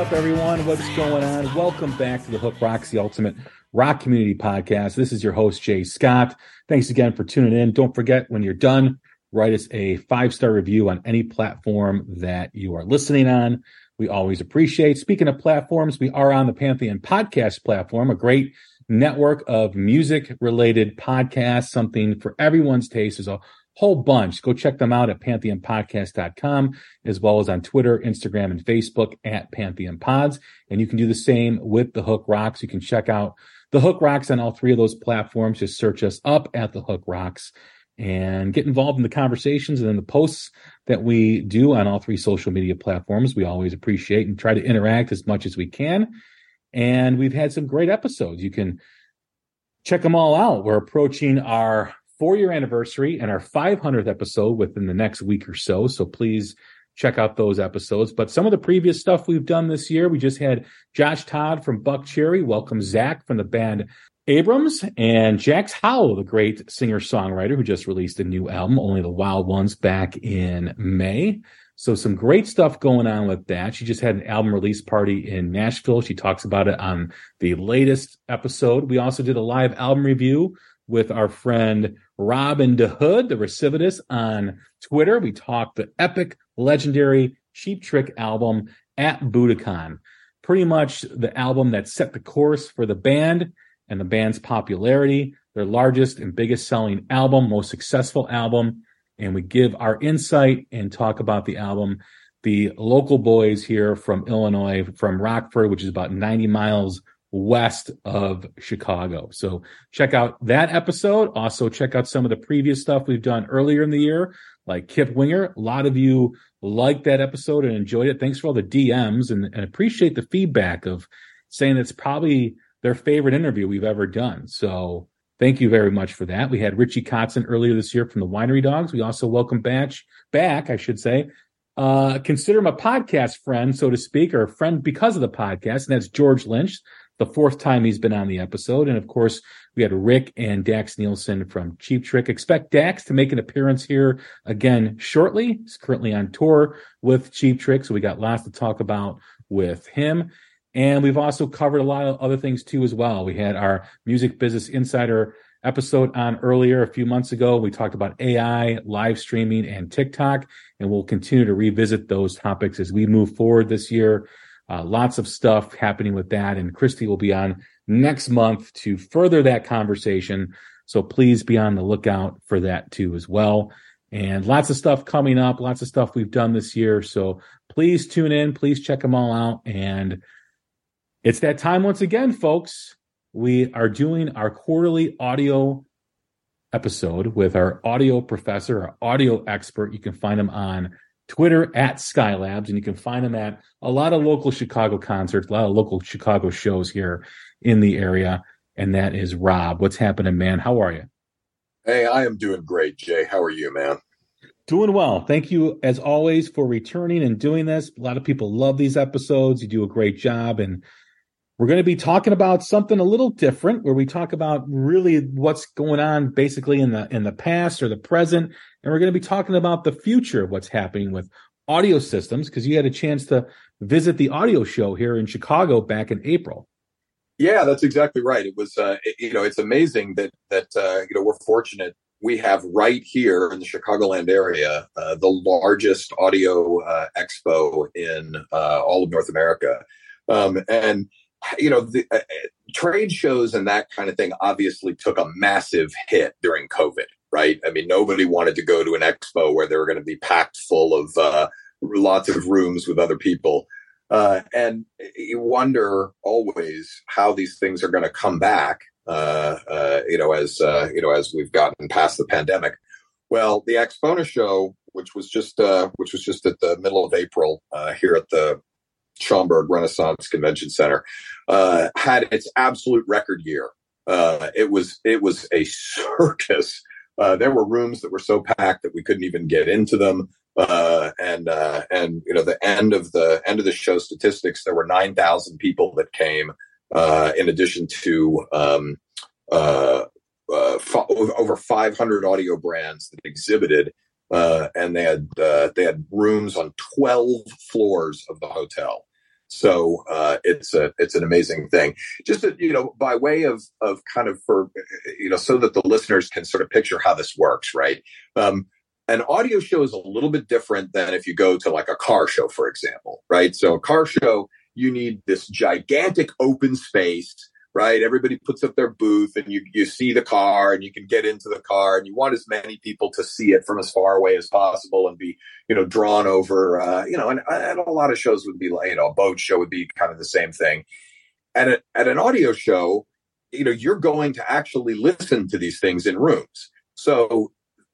Up, everyone? What's going on? Welcome back to the Hook Rocks, the ultimate rock community podcast. This is your host, Jay Scott. Thanks again for tuning in. Don't forget, when you're done, write us a five star review on any platform that you are listening on. We always appreciate. Speaking of platforms, we are on the Pantheon podcast platform, a great network of music related podcasts, something for everyone's taste. There's a whole bunch. Go check them out at pantheonpodcast.com as well as on Twitter, Instagram, and Facebook at Pantheon Pods. And you can do the same with the Hook Rocks. You can check out the Hook Rocks on all three of those platforms. Just search us up at the Hook Rocks and get involved in the conversations and then the posts that we do on all three social media platforms. We always appreciate and try to interact as much as we can. And we've had some great episodes. You can check them all out. We're approaching our four year anniversary and our 500th episode within the next week or so. So please check out those episodes. But some of the previous stuff we've done this year, we just had Josh Todd from Buckcherry, welcome Zach from the band Abrams, and Jax Howell, the great singer songwriter who just released a new album, Only the Wild Ones, back in May. So some great stuff going on with that. She just had an album release party in Nashville. She talks about it on the latest episode. We also did a live album review with our friend Robin DeHood, the recidivist on Twitter. We talked the epic, legendary Cheap Trick album at Budokan. Pretty much the album that set the course for the band and the band's popularity, their largest and biggest selling album, most successful album. And we give our insight and talk about the album. The local boys here from Illinois, from Rockford, which is about 90 miles west of Chicago. So check out that episode. Also check out some of the previous stuff we've done earlier in the year, like Kip Winger. A lot of you liked that episode and enjoyed it. Thanks for all the DMs and, and appreciate the feedback of saying it's probably their favorite interview we've ever done. So thank you very much for that. We had Richie Kotzen earlier this year from the Winery Dogs. We also welcome Batch back, I should say. Uh, consider him a podcast friend, so to speak, or a friend because of the podcast, and that's George Lynch the fourth time he's been on the episode. And of course, we had Rick and Dax Nielsen from Cheap Trick. Expect Dax to make an appearance here again shortly. He's currently on tour with Cheap Trick, so we got lots to talk about with him. And we've also covered a lot of other things too as well. We had our Music Business Insider episode on earlier a few months ago. We talked about AI, live streaming, and TikTok, and we'll continue to revisit those topics as we move forward this year. Uh, lots of stuff happening with that. And Christy will be on next month to further that conversation. So please be on the lookout for that too as well. And lots of stuff coming up, lots of stuff we've done this year. So please tune in, please check them all out. And it's that time once again, folks. We are doing our quarterly audio episode with our audio professor, our audio expert. You can find him on Twitter at Skylabs, and you can find them at a lot of local Chicago concerts, a lot of local Chicago shows here in the area. And that is Rob. What's happening, man? How are you? Hey, I am doing great, Jay. How are you, man? Doing well. Thank you, as always, for returning and doing this. A lot of people love these episodes. You do a great job. And we're going to be talking about something a little different where we talk about really what's going on basically in the in the past or the present and we're going to be talking about the future of what's happening with audio systems because you had a chance to visit the audio show here in Chicago back in April. Yeah, that's exactly right. It was, uh, it, you know, it's amazing that that uh, you know we're fortunate. We have right here in the Chicagoland area uh, the largest audio uh, expo in uh, all of North America, um, and you know the uh, trade shows and that kind of thing obviously took a massive hit during COVID right? I mean, nobody wanted to go to an expo where they were going to be packed full of uh, lots of rooms with other people. Uh, and you wonder always how these things are going to come back, uh, uh, you know, as, uh, you know, as we've gotten past the pandemic. Well, the AXPONA show, which was just, uh, which was just at the middle of April here at the Schaumburg Renaissance Convention Center, had its absolute record year. it was, it was a circus uh, there were rooms that were so packed that we couldn't even get into them. Uh, and uh, and you know the end of the end of the show statistics, there were nine thousand people that came, uh, in addition to um, uh, uh, over five hundred audio brands that exhibited, and they had they had rooms on twelve floors of the hotel. So uh, it's a it's an amazing thing. Just to, you know, by way of of kind of for you know, so that the listeners can sort of picture how this works, right? Um, an audio show is a little bit different than if you go to like a car show, for example, right? So a car show, you need this gigantic open space right? Everybody puts up their booth and you, you see the car and you can get into the car and you want as many people to see it from as far away as possible and be, you know, drawn over, uh, you know, and, and a lot of shows would be like, you know, a boat show would be kind of the same thing. At, a, at an audio show, you know, you're going to actually listen to these things in rooms. So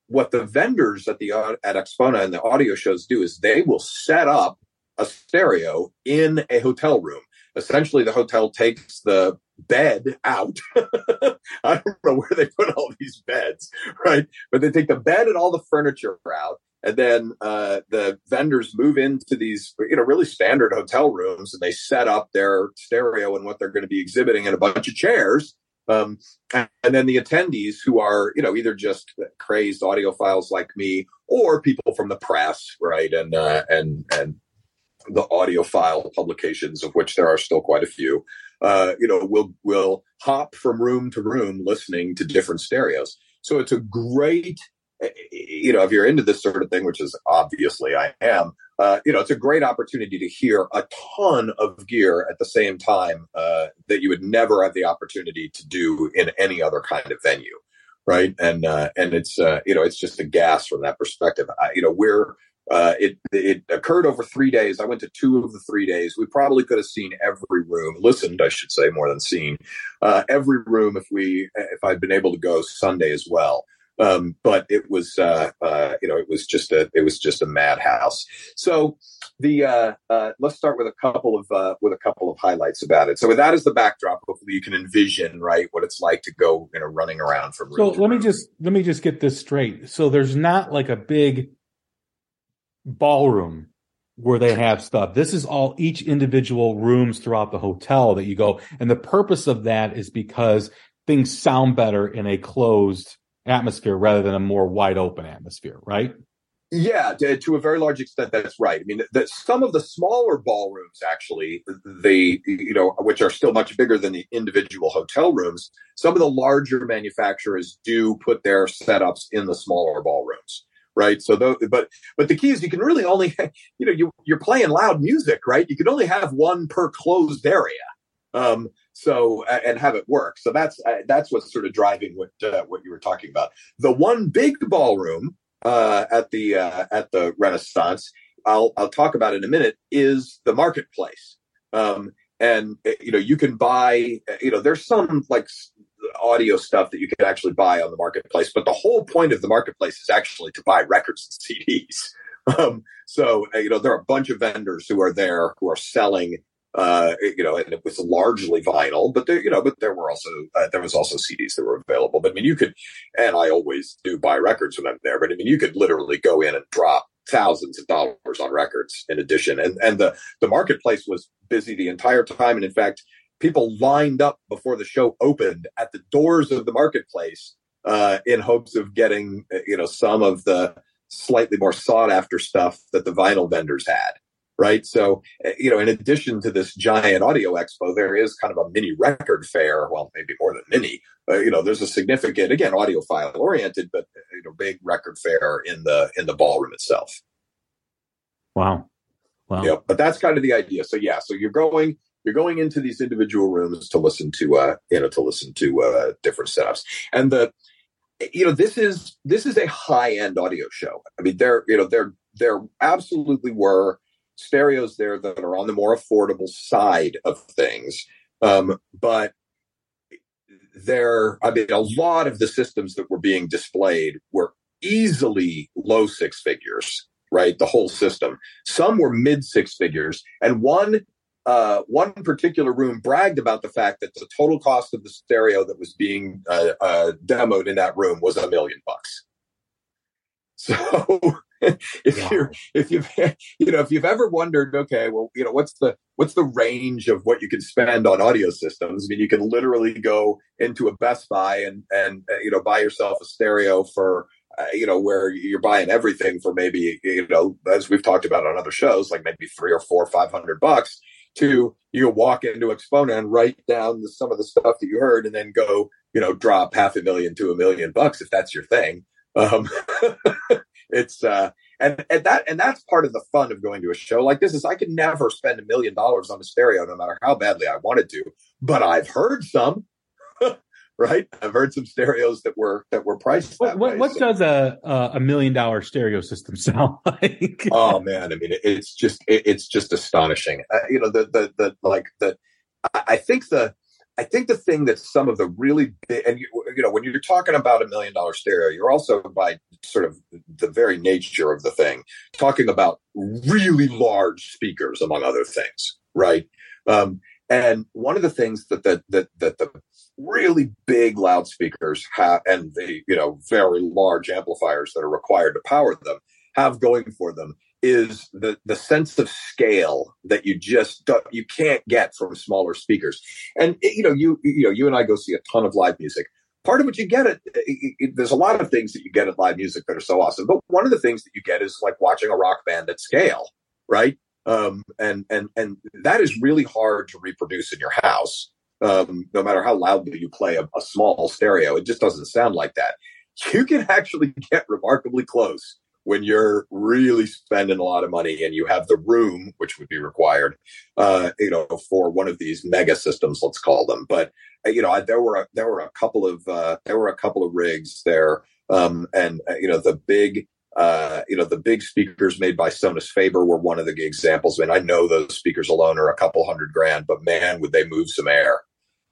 what the vendors at the at AXPONA and the audio shows do is they will set up a stereo in a hotel room. Essentially, the hotel takes the bed out. I don't know where they put all these beds, right? But they take the bed and all the furniture out. And then uh, the vendors move into these, you know, really standard hotel rooms, and they set up their stereo and what they're going to be exhibiting in a bunch of chairs. Um, and, and then the attendees, who are, you know, either just crazed audiophiles like me, or people from the press, right, and uh, and and the audiophile publications, of which there are still quite a few, uh, you know, will will hop from room to room listening to different stereos. So it's a great, eh, you know, if you're into this sort of thing, which is obviously I am, uh, you know, it's a great opportunity to hear a ton of gear at the same time uh, that you would never have the opportunity to do in any other kind of venue, right? And uh, and it's uh, you know, it's just a gas from that perspective. I, you know, we're uh, it it occurred over three days. I went to two of the three days. We probably could have seen every room, listened, I should say, more than seen uh, every room if we if I'd been able to go Sunday as well. Um, but it was uh, uh you know it was just a it was just a madhouse. So the uh, uh, let's start with a couple of with a couple of highlights about it. So with that as the backdrop, hopefully you can envision right what it's like to go you know running around from. so let room. me just let me just get this straight. So there's not like a big ballroom where they have stuff. This is all each individual rooms throughout the hotel that you go. And the purpose of that is because things sound better in a closed atmosphere rather than a more wide open atmosphere, right? Yeah, to, to, a very large extent, that's right. I mean, that some of the smaller ballrooms, actually, they, you know, which are still much bigger than the individual hotel rooms, some of the larger manufacturers do put their setups in the smaller ballrooms right? So, though, but but the key is you can really only, you know, you you're playing loud music, right? You can only have one per closed area. Um, so and have it work. So that's uh, that's what's sort of driving what uh, what you were talking about. The one big ballroom uh, at the uh, at the Renaissance, I'll I'll talk about in a minute, is the marketplace. Um, and you know you can buy you know there's some like audio stuff that you can actually buy on the marketplace. But the whole point of the marketplace is actually to buy records and CDs. Um, so uh, you know there are a bunch of vendors who are there who are selling. Uh, you know, and it was largely vinyl, but there, you know, but there were also uh, there was also CDs that were available. But I mean, you could, and I always do buy records when I'm there. But I mean, you could literally go in and drop thousands of dollars on records in addition. And and the the marketplace was busy the entire time. And in fact, people lined up before the show opened at the doors of the marketplace uh, in hopes of getting you know some of the slightly more sought after stuff that the vinyl vendors had right? So eh, you know in addition to this giant audio expo there is kind of a mini record fair well maybe more than mini uh, you know there's a significant again audiophile oriented but you know big record fair in the in the ballroom itself. Wow. Wow. Yeah but that's kind of the idea. So yeah so you're going you're going into these individual rooms to listen to uh you know to listen to uh different setups. And the you know this is this is a high end audio show. I mean there you know there there absolutely were stereos there that are on the more affordable side of things. Um but there i mean a lot of the systems that were being displayed were easily low six figures right? The whole system. Some were mid six figures. And one uh, one particular room bragged about the fact that the total cost of the stereo that was being uh, uh, demoed in that room was a million bucks. So if wow. you're if you've you know if you've ever wondered, okay, well, you know, what's the what's the range of what you can spend on audio systems? I mean, you can literally go into a Best Buy and and uh, you know buy yourself a stereo for uh, you know, where you're buying everything for maybe, you know, as we've talked about on other shows, like maybe three or four, five hundred bucks to you walk into AXPONA and write down the, some of the stuff that you heard and then go, you know, drop half a million to a million bucks if that's your thing. Um, it's, uh, and, and that, and that's part of the fun of going to a show like this is I could never spend a million dollars on a stereo, no matter how badly I wanted to, but I've heard some. Right? I've heard some stereos that were that were priced. What, what, what so. does a a million dollar stereo system sound like? oh man, I mean, it's just it, it's just astonishing. Uh, you know, the the the like the I think the I think the thing that some of the really big and you, you know when you're talking about a million dollar stereo, you're also by sort of the very nature of the thing talking about really large speakers, among other things, right? Um, and one of the things that that that, that the really big loudspeakers and the you know very large amplifiers that are required to power them have going for them is the the sense of scale that you just you can't get from smaller speakers. And eh, you know you you know you and I go see a ton of live music. Part of what you get it, it, it, there's a lot of things that you get at live music that are so awesome. But one of the things that you get is like watching a rock band at scale, right? Um, and and and that is really hard to reproduce in your house. Um, no matter how loudly you play a, a small stereo, it just doesn't sound like that. You can actually get remarkably close when you're really spending a lot of money and you have the room, which would be required, uh, you know, for one of these mega systems, let's call them. But uh, you know, I, there were a, there were a couple of uh, there were a couple of rigs there, um, and uh, you know, the big uh, you know, the big speakers made by Sonus Faber were one of the examples. I mean, I know those speakers alone are a couple hundred grand, but man, would they move some air.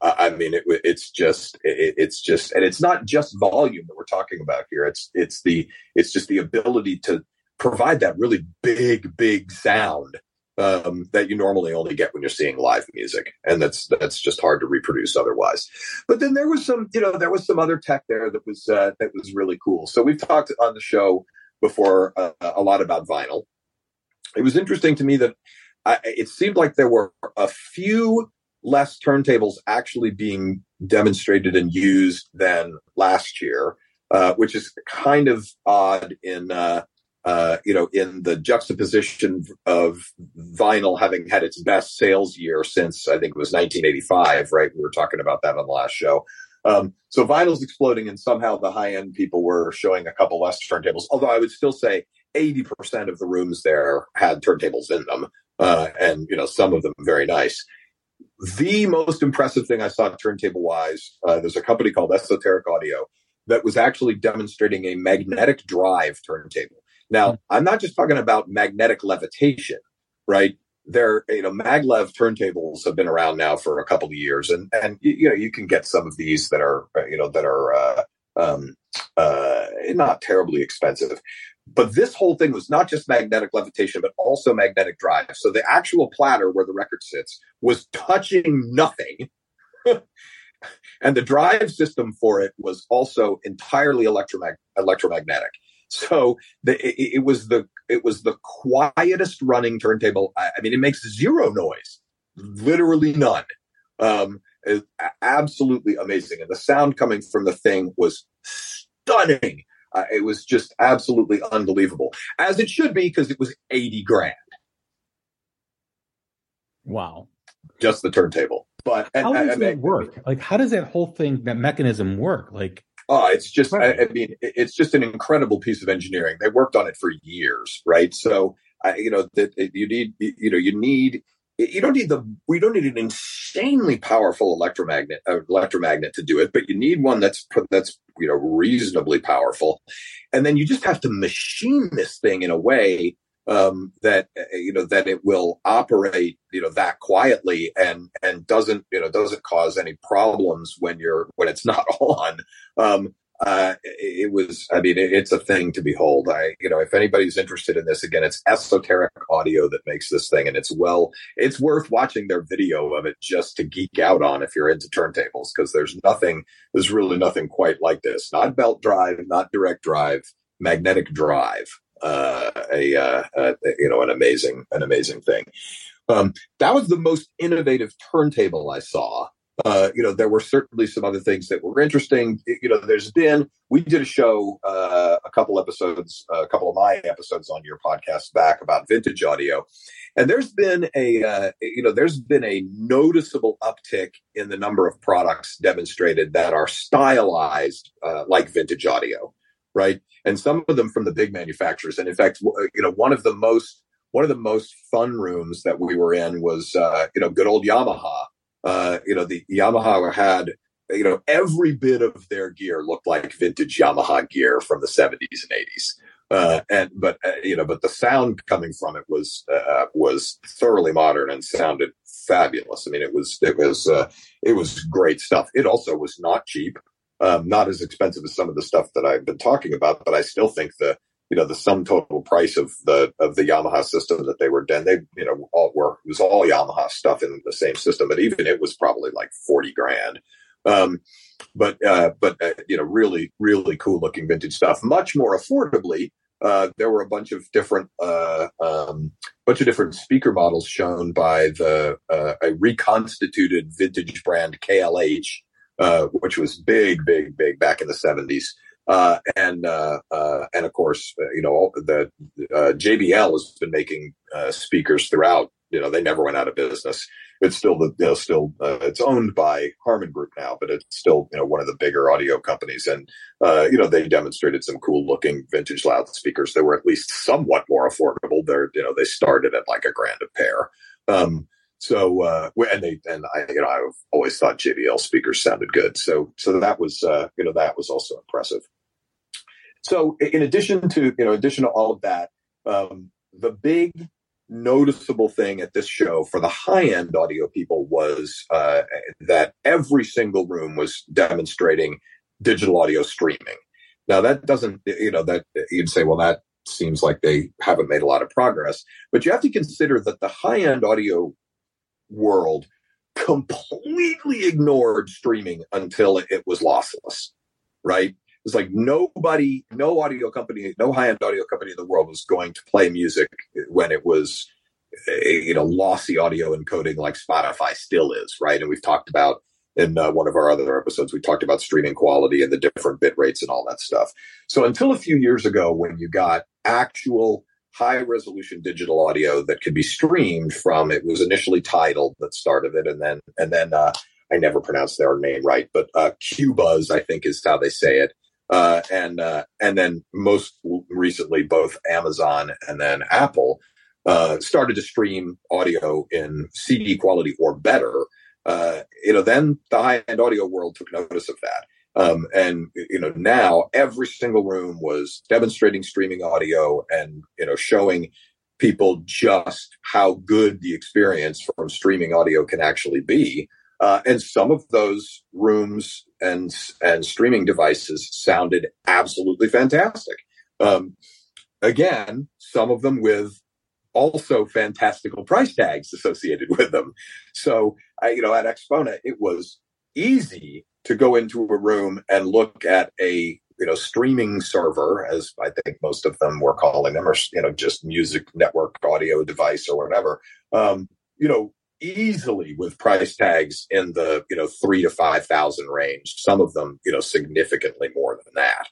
Uh, I mean, it, it's just, it, it's just, and it's not just volume that we're talking about here. It's, it's the, it's just the ability to provide that really big, big sound um, that you normally only get when you're seeing live music, and that's that's just hard to reproduce otherwise. But then there was some, you know, there was some other tech there that was uh, that was really cool. So we've talked on the show before uh, a lot about vinyl. It was interesting to me that I, it seemed like there were a few less turntables actually being demonstrated and used than last year, uh, which is kind of odd in uh, uh, you know in the juxtaposition of vinyl having had its best sales year since I think it was 1985. Right, we were talking about that on the last show. Um, so vinyl's exploding, and somehow the high end people were showing a couple less turntables. Although I would still say 80% of the rooms there had turntables in them, uh, and you know some of them very nice. The most impressive thing I saw turntable wise, uh, there's a company called Esoteric Audio that was actually demonstrating a magnetic drive turntable. Now, mm-hmm. I'm not just talking about magnetic levitation, right? They're you know maglev turntables have been around now for a couple of years and and you know you can get some of these that are you know that are uh, um, uh, not terribly expensive. But this whole thing was not just magnetic levitation but also magnetic drive. So the actual platter where the record sits was touching nothing. And the drive system for it was also entirely electromag- electromagnetic. So the, it, it, was the it was the quietest running turntable. I, I mean, it makes zero noise, literally none. Um, absolutely amazing, and the sound coming from the thing was stunning. Uh, it was just absolutely unbelievable, as it should be, because it was eighty grand. Wow! Just the turntable, but how does I, that work? Like, how does that whole thing, that mechanism work? Like, Oh, it's just, right. I, I, mean, it's just an incredible piece of engineering. They worked on it for years, right? So, I, you know, that you need, you know, you need, you don't need the, we don't need an insanely powerful electromagnet, uh, electromagnet to do it, but you need one that's, that's, you know, reasonably powerful. And then you just have to machine this thing in a way um, that uh, you know that it will operate you know that quietly and and doesn't you know doesn't cause any problems when you're when it's not on. Um, uh, it was i mean it, it's a thing to behold. I you know if anybody's interested in this again it's esoteric audio that makes this thing and it's well it's worth watching their video of it just to geek out on if you're into turntables because there's nothing there's really nothing quite like this. Not belt drive not direct drive magnetic drive uh, a, uh, uh, you know an amazing an amazing thing. Um, that was the most innovative turntable I saw. uh, you know, there were certainly some other things that were interesting. You know, there's been, we did a show, uh, a couple episodes, a couple of my episodes on your podcast back about vintage audio. And there's been a, uh, you know, there's been a noticeable uptick in the number of products demonstrated that are stylized uh, like vintage audio, right? And some of them from the big manufacturers. And in fact, you know, one of the most, one of the most fun rooms that we were in was, uh, you know, good old Yamaha uh, you know, the Yamaha had, you know, every bit of their gear looked like vintage Yamaha gear from the 70s and 80s. Uh, and but uh, you know, but the sound coming from it was uh, was thoroughly modern and sounded fabulous. I mean, it was it was uh, it was great stuff. It also was not cheap, um, not as expensive as some of the stuff that I've been talking about. But I still think the you know the sum total price of the of the Yamaha system that they were done. They you know all were it was all Yamaha stuff in the same system, but even it was probably like forty grand. Um, but uh, but uh, you know really really cool looking vintage stuff, much more affordably. Uh, there were a bunch of different uh, um, bunch of different speaker models shown by the uh, a reconstituted vintage brand KLH, uh, which was big, big, big back in the seventies. Uh, and uh, uh, and of course, uh, you know the uh, JBL has been making uh, speakers throughout. You know, they never went out of business. It's still the you know, still it's owned by Harman Group now, but it's still you know one of the bigger audio companies. And you know they demonstrated some cool looking vintage loudspeakers that were at least somewhat more affordable. They're you know they started at like a grand a pair. Um, so uh, and they and I you know I've always thought JBL speakers sounded good. So so that was uh, you know that was also impressive. So in addition to you know, addition to all of that, um, the big noticeable thing at this show for the high end audio people was uh, that every single room was demonstrating digital audio streaming. Now that doesn't, you know, that you'd say, well, that seems like they haven't made a lot of progress, but you have to consider that the high end audio world completely ignored streaming until it was lossless, right? It's like nobody, no audio company, no high end audio company in the world was going to play music when it was, you know, lossy audio encoding like Spotify still is, right? And we've talked about in uh, one of our other episodes, we talked about streaming quality and the different bit rates and all that stuff. So until a few years ago, when you got actual high resolution digital audio that could be streamed from, it was initially Tidal that started it, and then and then uh, I never pronounced their name right, but uh, Qobuz, I think is how they say it. Uh, and uh, and then most recently, both Amazon and then Apple uh, started to stream audio in CD quality or better. Uh, you know, then the high end audio world took notice of that. Um, and you know, now every single room was demonstrating streaming audio and you know showing people just how good the experience from streaming audio can actually be. Uh, and some of those rooms and and streaming devices sounded absolutely fantastic. Um, again, some of them with also fantastical price tags associated with them. So, I, you know, at AXPONA, it was easy to go into a room and look at a you know streaming server, as I think most of them were calling them, or you know, just music network audio device or whatever. Um, you know, easily with price tags in the you know three to five thousand range. Some of them you know significantly more than that.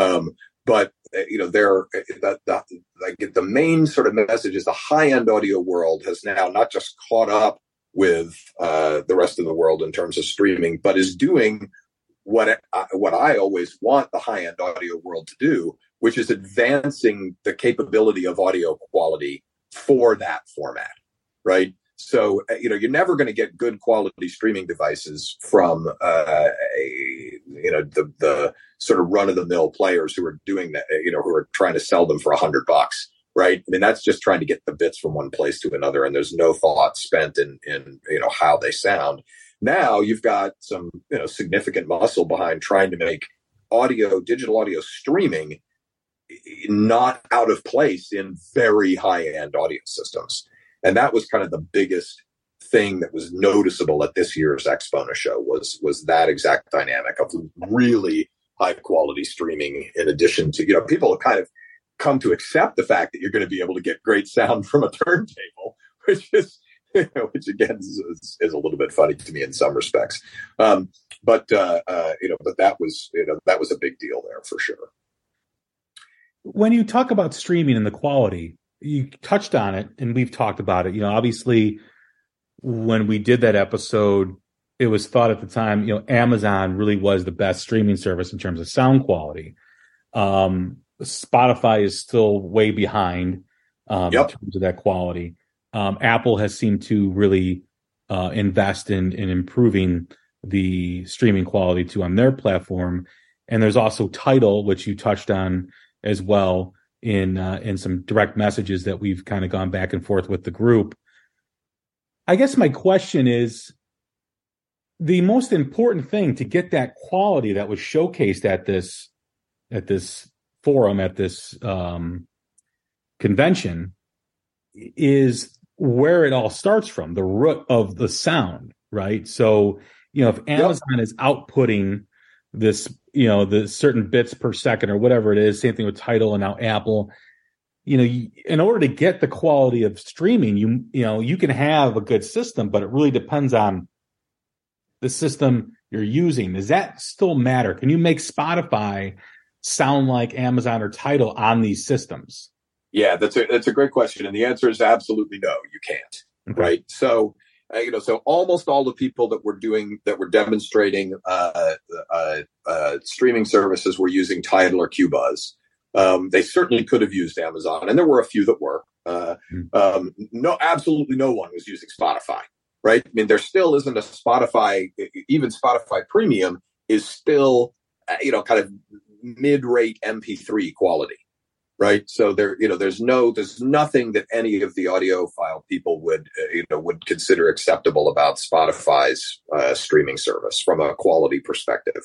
Um, but uh, you know they're uh, the, the, like the main sort of message is the high end audio world has now not just caught up with uh, the rest of the world in terms of streaming, but is doing what I, what I always want the high end audio world to do, which is advancing the capability of audio quality for that format, right? So, uh, you know, you're never going to get good quality streaming devices from, uh, a, you know, the, the sort of run of the mill players who are doing that, you know, who are trying to sell them for a hundred bucks. Right. I mean, that's just trying to get the bits from one place to another. And there's no thought spent in, in, you know, how they sound. Now you've got some, you know, significant muscle behind trying to make audio, digital audio streaming eh, not out of place in very high end audio systems. And that was kind of the biggest thing that was noticeable at this year's AXPONA show was was that exact dynamic of really high quality streaming in addition to, you know, people kind of come to accept the fact that you're going to be able to get great sound from a turntable, which is which again is, is, a little bit funny to me in some respects. Um, but uh, uh, you know, but that was you know that was a big deal there for sure. When you talk about streaming and the quality, you touched on it, and we've talked about it. You know, obviously, when we did that episode, it was thought at the time, you know, Amazon really was the best streaming service in terms of sound quality. Um, Spotify is still way behind um, yep. in terms of that quality. Um, Apple has seemed to really uh, invest in in improving the streaming quality too on their platform. And there's also Tidal, which you touched on as well in uh, in some direct messages that we've kind of gone back and forth with the group. I guess my question is the most important thing to get that quality that was showcased at this at this forum at this um, convention is where it all starts from the root of the sound right? So you know if amazon yep. is outputting this you know the certain bits per second or whatever it is same thing with Tidal and now apple you know you, in order to get the quality of streaming you you know you can have a good system but it really depends on the system you're using. Does that still matter? Can you make spotify sound like amazon or Tidal on these systems yeah that's a that's a great question and the answer is absolutely no you can't okay. right so uh, you know, so almost all the people that were doing that were demonstrating uh, uh, uh, streaming services were using Tidal or Qobuz. Um, they certainly could have used Amazon, and there were a few that were. Uh, hmm. um, no, absolutely no one was using Spotify, right? I mean, there still isn't a Spotify. Even Spotify Premium is still, uh, you know, kind of mid-rate MP3 quality right? So there, you know, there's no, there's nothing that any of the audiophile people would, uh, you know, would consider acceptable about Spotify's uh, streaming service from a quality perspective.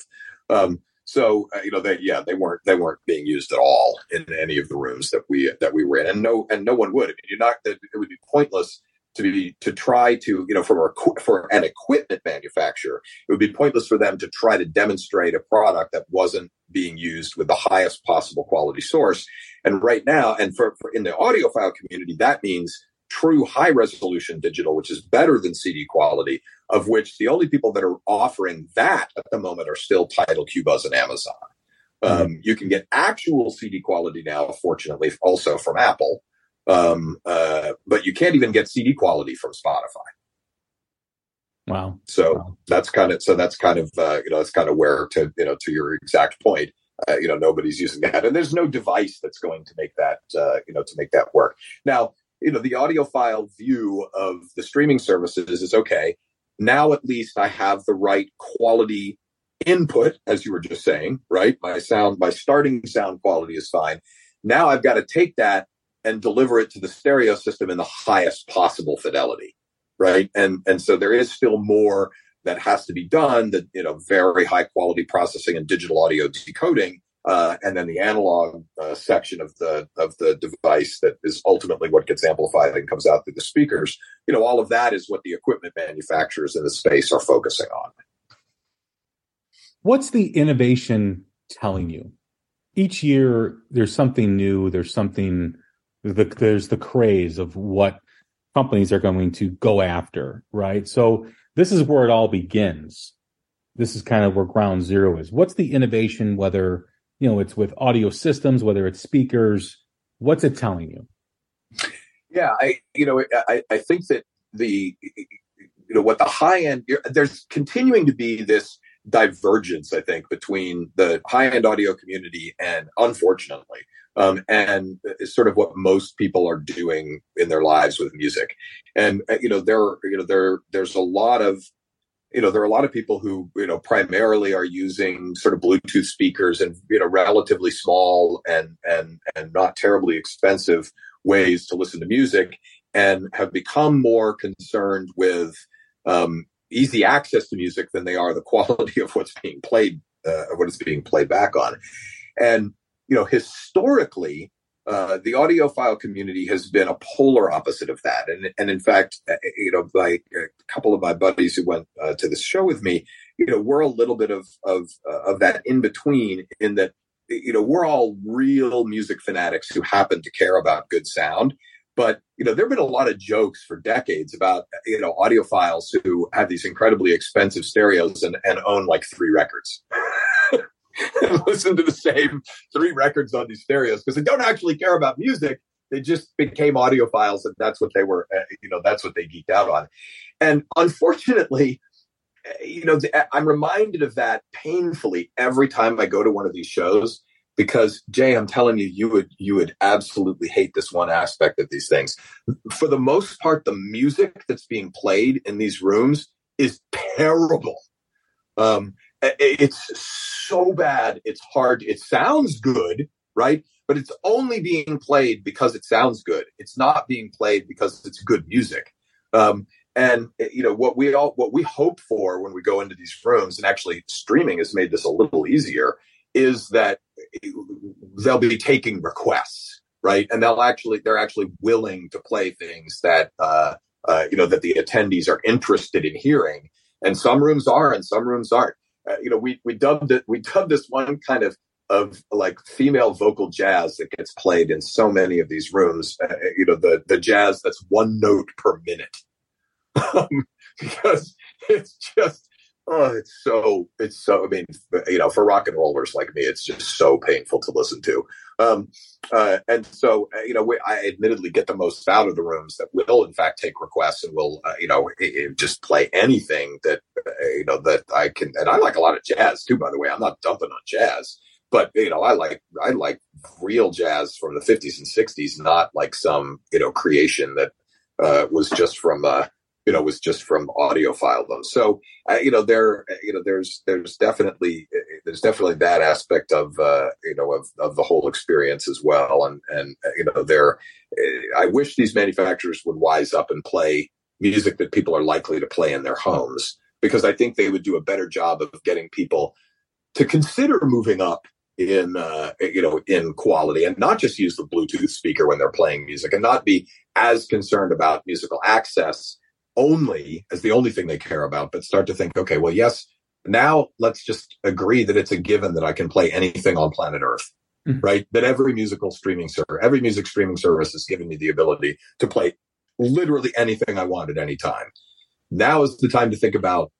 Um, so uh, you know, they yeah, they weren't they weren't being used at all in any of the rooms that we that we were in, and no and no one would. I mean, you're not. It would be pointless to be to try to you know for a, for an equipment manufacturer it would be pointless for them to try to demonstrate a product that wasn't being used with the highest possible quality source and right now and for, for in the audiophile community that means true high resolution digital which is better than cd quality of which the only people that are offering that at the moment are still Tidal Qobuz and amazon mm-hmm. um, you can get actual cd quality now fortunately also from apple um, uh, but you can't even get CD quality from Spotify. Wow. So wow. that's kind of so that's kind of uh, you know that's kind of where to you know to your exact point. Uh, you know nobody's using that, and there's no device that's going to make that uh, you know to make that work. Now you know the audiophile view of the streaming services is okay. Now at least I have the right quality input, as you were just saying, right? My sound, my starting sound quality is fine. Now I've got to take that and deliver it to the stereo system in the highest possible fidelity right? And and so there is still more that has to be done that you know very high quality processing and digital audio decoding uh, and then the analog uh, section of the of the device that is ultimately what gets amplified and comes out through the speakers. You know all of that is what the equipment manufacturers in the space are focusing on. What's the innovation telling you? Each year there's something new there's something the, there's the craze of what companies are going to go after, right? So this is where it all begins. This is kind of where ground zero is. What's the innovation, whether, you know, it's with audio systems, whether it's speakers, what's it telling you? Yeah, I, you know, I, I think that the, you know, what the high end, there's continuing to be this divergence, I think, between the high end audio community and unfortunately, um, and sort of what most people are doing in their lives with music. And uh, you know, there, you know, there, there's a lot of, you know, there are a lot of people who, you know, primarily are using sort of Bluetooth speakers and you know, relatively small and and and not terribly expensive ways to listen to music, and have become more concerned with um, easy access to music than they are the quality of what's being played, uh, what is being played back on. And you know, historically, uh, the audiophile community has been a polar opposite of that. And, and in fact, uh, you know, like a couple of my buddies who went uh, to this show with me, you know, we're a little bit of, of, uh, of that in between in that, you know, we're all real music fanatics who happen to care about good sound. But you know, there've been a lot of jokes for decades about you know audiophiles who have these incredibly expensive stereos and, and own like three records. listen to the same three records on these stereos because they don't actually care about music. They just became audiophiles, and that's what they were. Uh, you know, that's what they geeked out on. And unfortunately, uh, you know, I'm reminded of that painfully every time I go to one of these shows because Jay, I'm telling you, you would you would absolutely hate this one aspect of these things. For the most part, the music that's being played in these rooms is terrible. Um, it's so bad. It's hard. It sounds good, right? But it's only being played because it sounds good. It's not being played because it's good music. Um, and you know what we all what we hope for when we go into these rooms, and actually streaming has made this a little easier, is that they'll be taking requests, right? And they'll actually they're actually willing to play things that uh, uh, you know that the attendees are interested in hearing. And some rooms are, and some rooms aren't. Uh, you know, we we dubbed it we dubbed this one kind of of like female vocal jazz that gets played in so many of these rooms. Uh, you know, the the jazz that's one note per minute, um, because it's just oh, it's so it's so. I mean, you know, for rock and rollers like me, it's just so painful to listen to. Um, uh, and so, uh, you know, we, I admittedly get the most out of the rooms that will, in fact, take requests and will, uh, you know, it, it just play anything that, uh, you know, that I can. And I like a lot of jazz too, by the way. I'm not dumping on jazz, but you know, I like I like real jazz from the 50s and 60s, not like some, you know, creation that uh, was just from. Uh, you know was just from audiophile them so uh, you know there you know there's there's definitely there's definitely that aspect of uh, you know of, of the whole experience as well. And and uh, you know there uh, i wish these manufacturers would wise up and play music that people are likely to play in their homes because i think they would do a better job of getting people to consider moving up in uh, you know in quality and not just use the bluetooth speaker when they're playing music and not be as concerned about musical access only as the only thing they care about, but start to think, okay, well, yes, now let's just agree that it's a given that I can play anything on planet Earth, mm-hmm. right? That every musical streaming server, every music streaming service has given me the ability to play literally anything I want at any time. Now is the time to think about,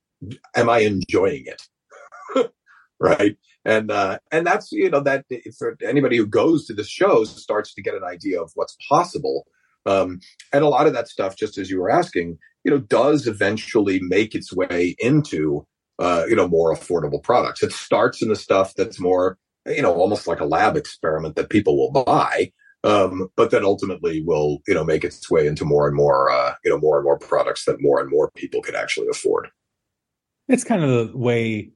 am I enjoying it? right. And, uh, and that's, you know, that for anybody who goes to the shows starts to get an idea of what's possible. Um, and a lot of that stuff, just as you were asking, you know, does eventually make its way into, uh, you know, more affordable products. It starts in the stuff that's more, you know, almost like a lab experiment that people will buy. Um, but then ultimately will, you know, make its way into more and more, uh, you know, more and more products that more and more people could actually afford. It's kind of the way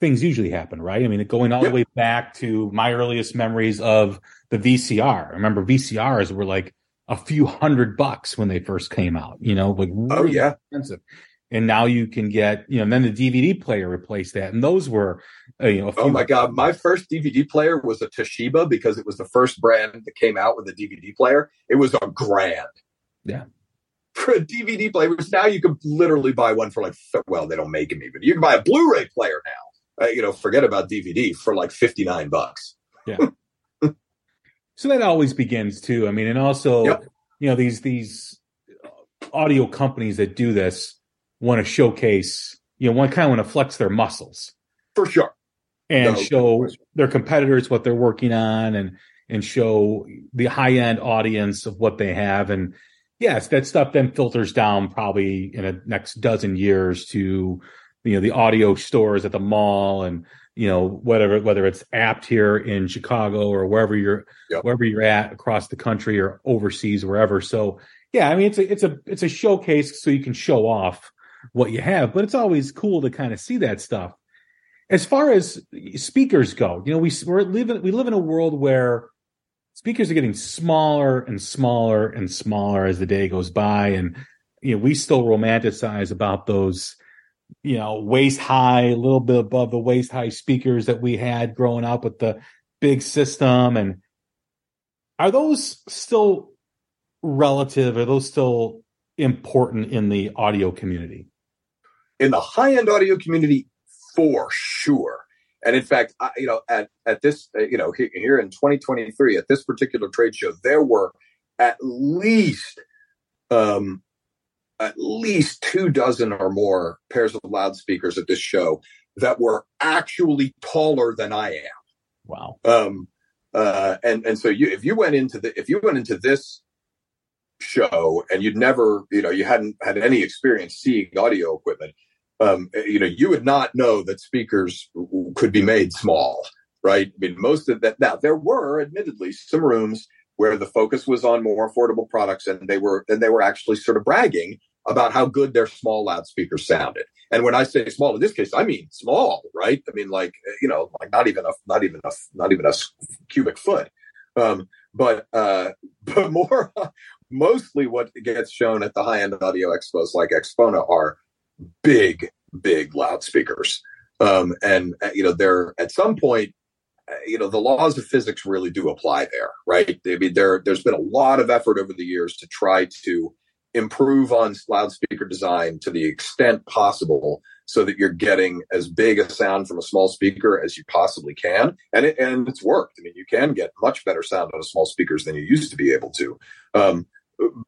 things usually happen, right? I mean, going all yep. the way back to my earliest memories of the VCR. I remember VCRs were like a few hundred bucks when they first came out, you know, like really oh yeah, expensive. And now you can get, you know, and then the DVD player replaced that, and those were, uh, you know. oh my god, my first DVD player was a Toshiba because it was the first brand that came out with a DVD player. It was a grand. Yeah. For a DVD player, which now you can literally buy one for like, well, they don't make them even. You can buy a Blu-ray player now. Uh, you know, forget about DVD for like fifty nine bucks. Yeah. So that always begins too. I mean, and also, yep. you know, these these audio companies that do this want to showcase, you know, one kind of want to flex their muscles for sure, and no, show their competitors what they're working on, and and show the high end audience of what they have. And yes, that stuff then filters down probably in the next dozen years to you know the audio stores at the mall and you know whatever whether it's apt here in chicago or wherever you're yep. wherever you're at across the country or overseas wherever. So yeah i mean it's a it's a it's a showcase so you can show off what you have but it's always cool to kind of see that stuff. As far as speakers go you know we we're living we live in a world where speakers are getting smaller and smaller and smaller as the day goes by. And you know we still romanticize about those you know, waist high, a little bit above the waist high speakers that we had growing up with the big system. And are those still relative? Are those still important in the audio community? In the high end audio community, for sure. And in fact, I, you know, at, at this, uh, you know, here in 2023, at this particular trade show, there were at least um, at least two dozen or more pairs of loudspeakers at this show that were actually taller than I am. Wow. Um, uh, and and so you if you went into the if you went into this show and you'd never you know you hadn't had any experience seeing audio equipment, um, you know you would not know that speakers could be made small, right? I mean, most of that now there were admittedly some rooms where the focus was on more affordable products and they were and they were actually sort of bragging about how good their small loudspeakers sounded. And when I say small in this case, I mean small, right? I mean like you know, like not even a not even a not even a cubic foot. Um, but uh, but more mostly what gets shown at the high end audio expos like AXPONA are big big loudspeakers. Um, and uh, you know they're at some point uh, you know the laws of physics really do apply there right i mean there there's been a lot of effort over the years to try to improve on loudspeaker design to the extent possible so that you're getting as big a sound from a small speaker as you possibly can. And it, and it's worked. I mean you can get much better sound out of small speakers than you used to be able to. Um,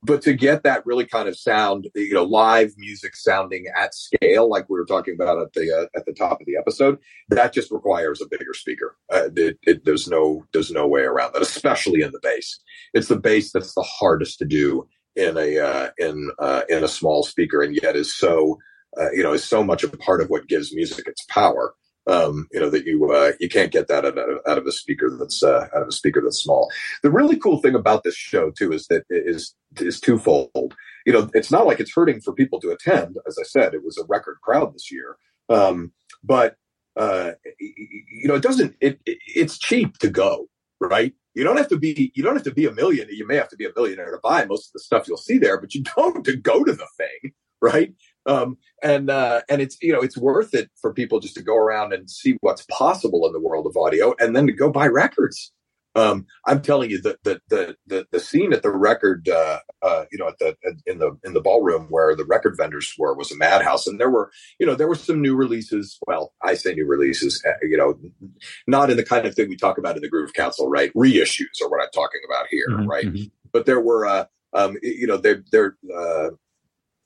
but to get that really kind of sound you know live music sounding at scale like we were talking about at the uh, at the top of the episode that just requires a bigger speaker. Uh, it, it, there's no there's no way around that especially in the bass. It's the bass that's the hardest to do in a uh, in uh, in a small speaker, and yet is so uh, you know is so much a part of what gives music its power. Um, you know that you uh, you can't get that out of, out of a speaker that's uh, out of a speaker that's small. The really cool thing about this show too is that it is is twofold. You know, it's not like it's hurting for people to attend. As I said, it was a record crowd this year, um, but uh, you know, it doesn't. It, it, it's cheap to go, right? You don't have to be you don't have to be a millionaire. you may have to be a millionaire to buy most of the stuff you'll see there but you don't to go to the thing right um, and uh, and it's you know it's worth it for people just to go around and see what's possible in the world of audio and then to go buy records um, I'm telling you that the, the the the scene at the record, uh, uh, you know, at the in the in the ballroom where the record vendors were was a madhouse, and there were you know there were some new releases. Well, I say new releases, uh, you know, not in the kind of thing we talk about in the Groove Council, right? Reissues are what I'm talking about here, mm-hmm, right? Mm-hmm. But there were, uh, um, you know, they're they're. Uh,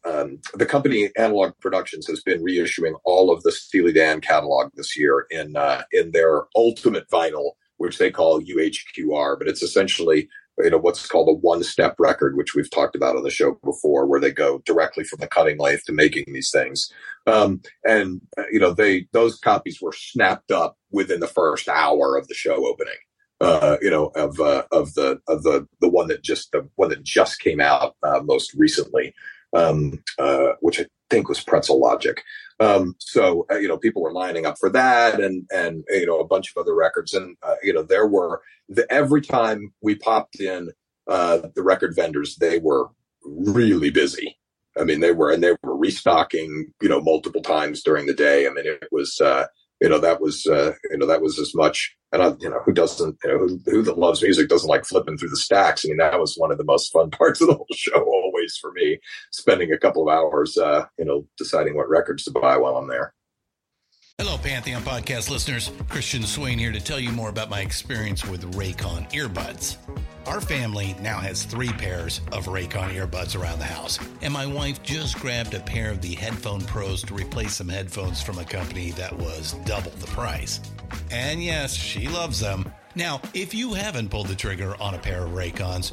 um, the company Analog Productions has been reissuing all of the Steely Dan catalog this year in uh, in their ultimate vinyl which they call UHQR, but it's essentially you know what's called a one-step record, which we've talked about on the show before, where they go directly from the cutting lathe to making these things. Um, and uh, you know they those copies were snapped up within the first hour of the show opening. Uh, you know of uh, of the of the the one that just the one that just came out uh, most recently, um, uh, which I think was Pretzel Logic. Um, so uh, you know, people were lining up for that, and and you know, a bunch of other records, and uh, you know, there were the, every time we popped in uh, the record vendors, they were really busy. I mean, they were, and they were restocking, you know, multiple times during the day. I mean, it was, uh, you know, that was, uh, you know, that was as much, and I, you know, who doesn't, you know, who, who that loves music doesn't like flipping through the stacks. I mean, that was one of the most fun parts of the whole show for me, spending a couple of hours, uh, you know, deciding what records to buy while I'm there. Hello, Pantheon podcast listeners. Christian Swain here to tell you more about my experience with Raycon earbuds. Our family now has three pairs of Raycon earbuds around the house, and my wife just grabbed a pair of the Headphone Pros to replace some headphones from a company that was double the price. And yes, she loves them. Now, if you haven't pulled the trigger on a pair of Raycons,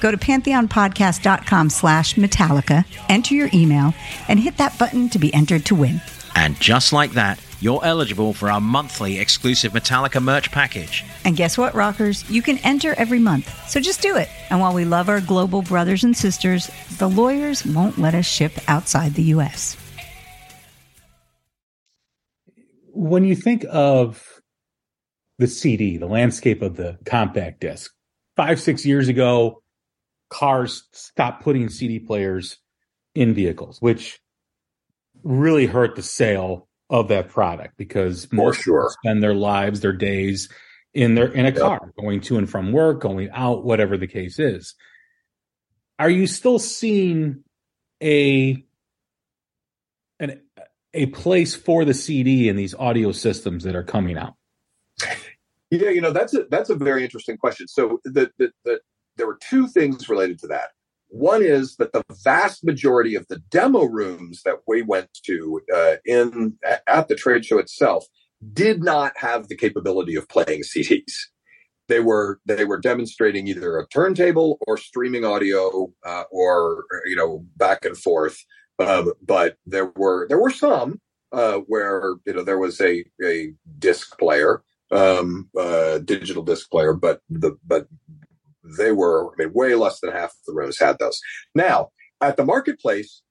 Go to pantheonpodcast.com slash Metallica, enter your email, and hit that button to be entered to win. And just like that, you're eligible for our monthly exclusive Metallica merch package. And guess what, rockers? You can enter every month. So just do it. And while we love our global brothers and sisters, the lawyers won't let us ship outside the U.S. When you think of the CD, the landscape of the compact disc, five, six years ago, cars stopped putting CD players in vehicles, which really hurt the sale of that product because more sure. spend their lives, their days in their in a yep. car, going to and from work, going out, whatever the case is. Are you still seeing a an a place for the CD in these audio systems that are coming out? Yeah, you know that's a that's a very interesting question. So the the, the there were two things related to that. One is that the vast majority of the demo rooms that we went to uh, in at the trade show itself did not have the capability of playing CDs. They were they were demonstrating either a turntable or streaming audio uh, or you know back and forth. Um, but there were there were some uh, where you know there was a a disc player, um, uh, digital disc player, but the but they were, I mean, way less than half of the rooms had those. Now, at the marketplace,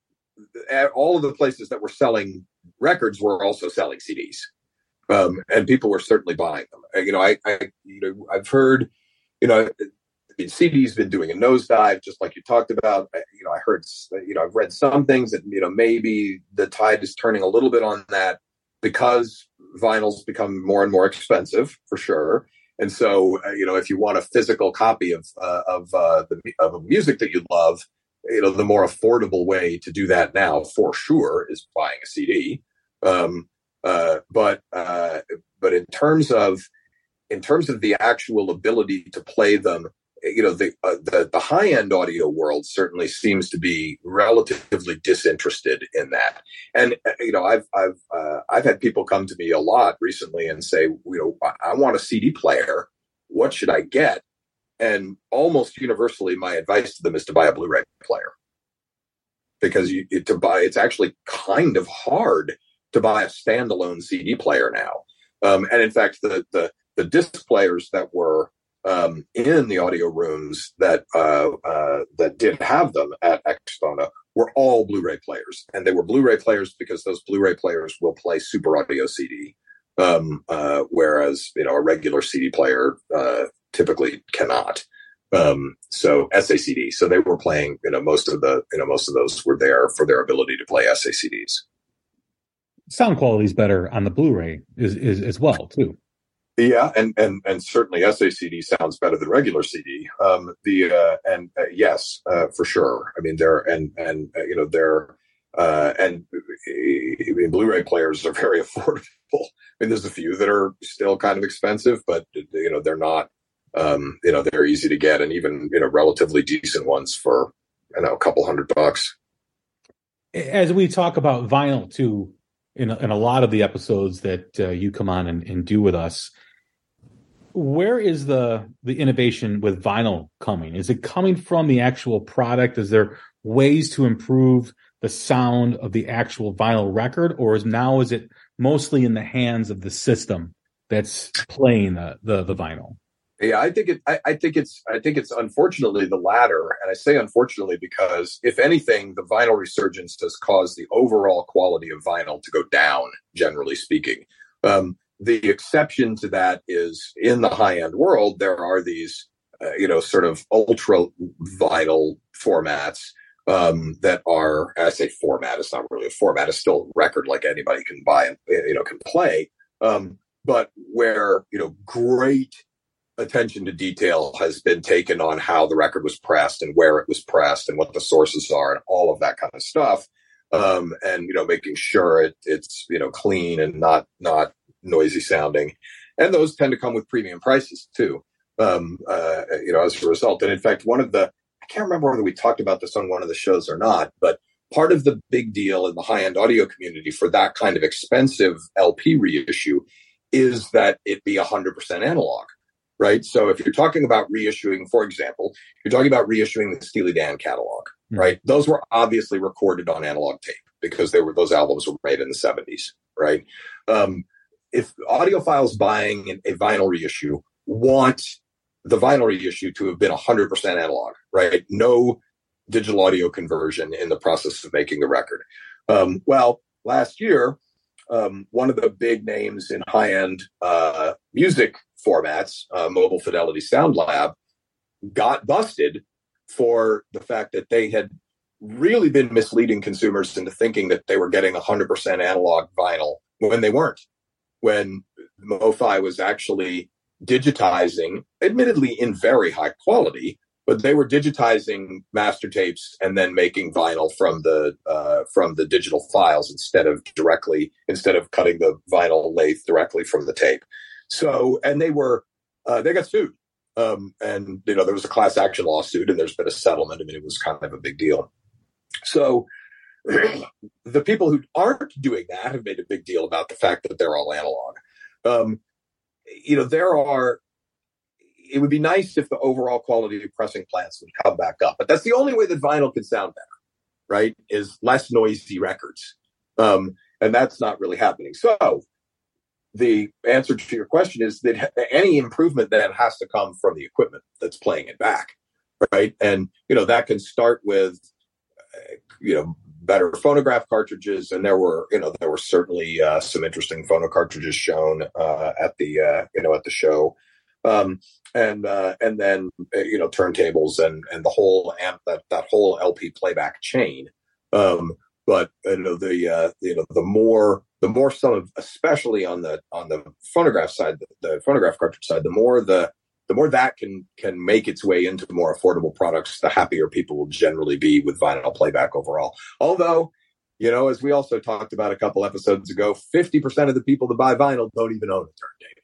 all of the places that were selling records were also selling CDs. Um, and people were certainly buying them. You know, I, I, you know, I've heard, you know, I mean, CD's been doing a nosedive, just like you talked about. You know, I heard, you know, I've read some things that, you know, maybe the tide is turning a little bit on that because vinyls become more and more expensive for sure. And so, uh, you know, if you want a physical copy of uh, of uh, the of a music that you love, you know, the more affordable way to do that now, for sure, is buying a CD. Um, uh, but uh, but in terms of in terms of the actual ability to play them you know the uh, the, the high end audio world certainly seems to be relatively disinterested in that. And uh, you know i've i've uh, i've had people come to me a lot recently and say you know i, want a cd player. What should i get? And almost universally my advice to them is to buy a blu-ray player. Because you to buy it's actually kind of hard to buy a standalone cd player now. Um, and in fact the the the disc players that were um, in the audio rooms that uh, uh, that did have them at AXPONA were all Blu-ray players, and they were Blu-ray players because those Blu-ray players will play Super Audio CD, um, uh, whereas you know a regular CD player uh, typically cannot. Um, so SACD, so they were playing. You know, most of the you know most of those were there for their ability to play SACDs. Sound quality is better on the Blu-ray is, is as well too. Yeah, and and and certainly SACD sounds better than regular CD. Um, the uh, and uh, yes, uh, for sure. I mean, they're and and uh, you know they're uh, and I mean, Blu-ray players are very affordable. I mean, there's a few that are still kind of expensive, but you know they're not. Um, you know, they're easy to get, and even you know relatively decent ones for you know a couple hundred bucks. As we talk about vinyl too, in a, in a lot of the episodes that uh, you come on and, and do with us, where is the the innovation with vinyl coming? Is it coming from the actual product? Is there ways to improve the sound of the actual vinyl record, or is now is it mostly in the hands of the system that's playing the the, the vinyl? Yeah, I think it. I, I, think it's. I think it's unfortunately the latter, and I say unfortunately because if anything, the vinyl resurgence has caused the overall quality of vinyl to go down. Generally speaking, um, the exception to that is in the high end world. There are these, uh, you know, sort of ultra vinyl formats um, that are. I say format. It's not really a format. It's still a record like anybody can buy and you know can play. Um, but where you know great attention to detail has been taken on how the record was pressed and where it was pressed and what the sources are and all of that kind of stuff. Um, and you know, making sure it, it's you know clean and not not noisy sounding. And those tend to come with premium prices too. Um, uh, you know, as a result. And in fact, one of the I can't remember whether we talked about this on one of the shows or not, but part of the big deal in the high end audio community for that kind of expensive LP reissue is that it be 100% analog right? So if you're talking about reissuing, for example, you're talking about reissuing the Steely Dan catalog, mm-hmm. right? Those were obviously recorded on analog tape because they were those albums were made in the 70s, right? Um, if audiophiles buying a vinyl reissue want the vinyl reissue to have been 100% analog, right? No digital audio conversion in the process of making the record. Um, well, last year, um, one of the big names in high end uh, music formats, uh, Mobile Fidelity Sound Lab, got busted for the fact that they had really been misleading consumers into thinking that they were getting 100% analog vinyl when they weren't. When MoFi was actually digitizing, admittedly in very high quality, but they were digitizing master tapes and then making vinyl from the uh, from the digital files instead of directly instead of cutting the vinyl lathe directly from the tape. So and they were uh, they got sued, um, and you know there was a class action lawsuit and there's been a settlement. I mean it was kind of a big deal. So the people who aren't doing that have made a big deal about the fact that they're all analog. Um, you know there are it would be nice if the overall quality of pressing plants would come back up. But that's the only way that vinyl can sound better, right? Is less noisy records. Um, and that's not really happening. So the answer to your question is that any improvement then has to come from the equipment that's playing it back, right? And, you know, that can start with, uh, you know, better phonograph cartridges. And there were, you know, there were certainly uh, some interesting phono cartridges shown uh, at the, uh, you know, at the show um, and uh, and then uh, you know turntables and and the whole amp that that whole LP playback chain. Um, but you know the uh, you know the more the more some of especially on the on the phonograph side the, the phonograph cartridge side the more the the more that can can make its way into more affordable products the happier people will generally be with vinyl playback overall although you know as we also talked about a couple episodes ago 50% of the people that buy vinyl don't even own a turntable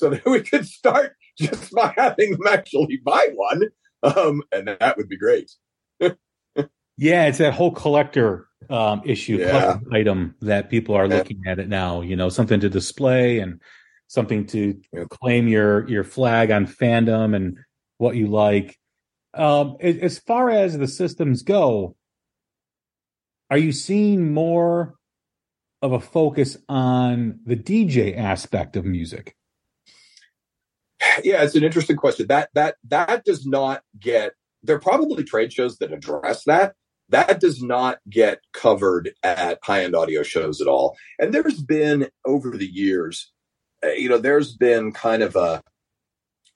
so that we could start just by having them actually buy one. Um, and that would be great. yeah, it's that whole collector um, issue, yeah. item that people are looking at it now. You know, something to display and something to yeah. claim your your flag on fandom and what you like. Um, as far as the systems go, are you seeing more of a focus on the DJ aspect of music? Yeah, it's an interesting question. That that that does not get. There are probably trade shows that address that. That does not get covered at high end audio shows at all. And there's been over the years, you know, there's been kind of a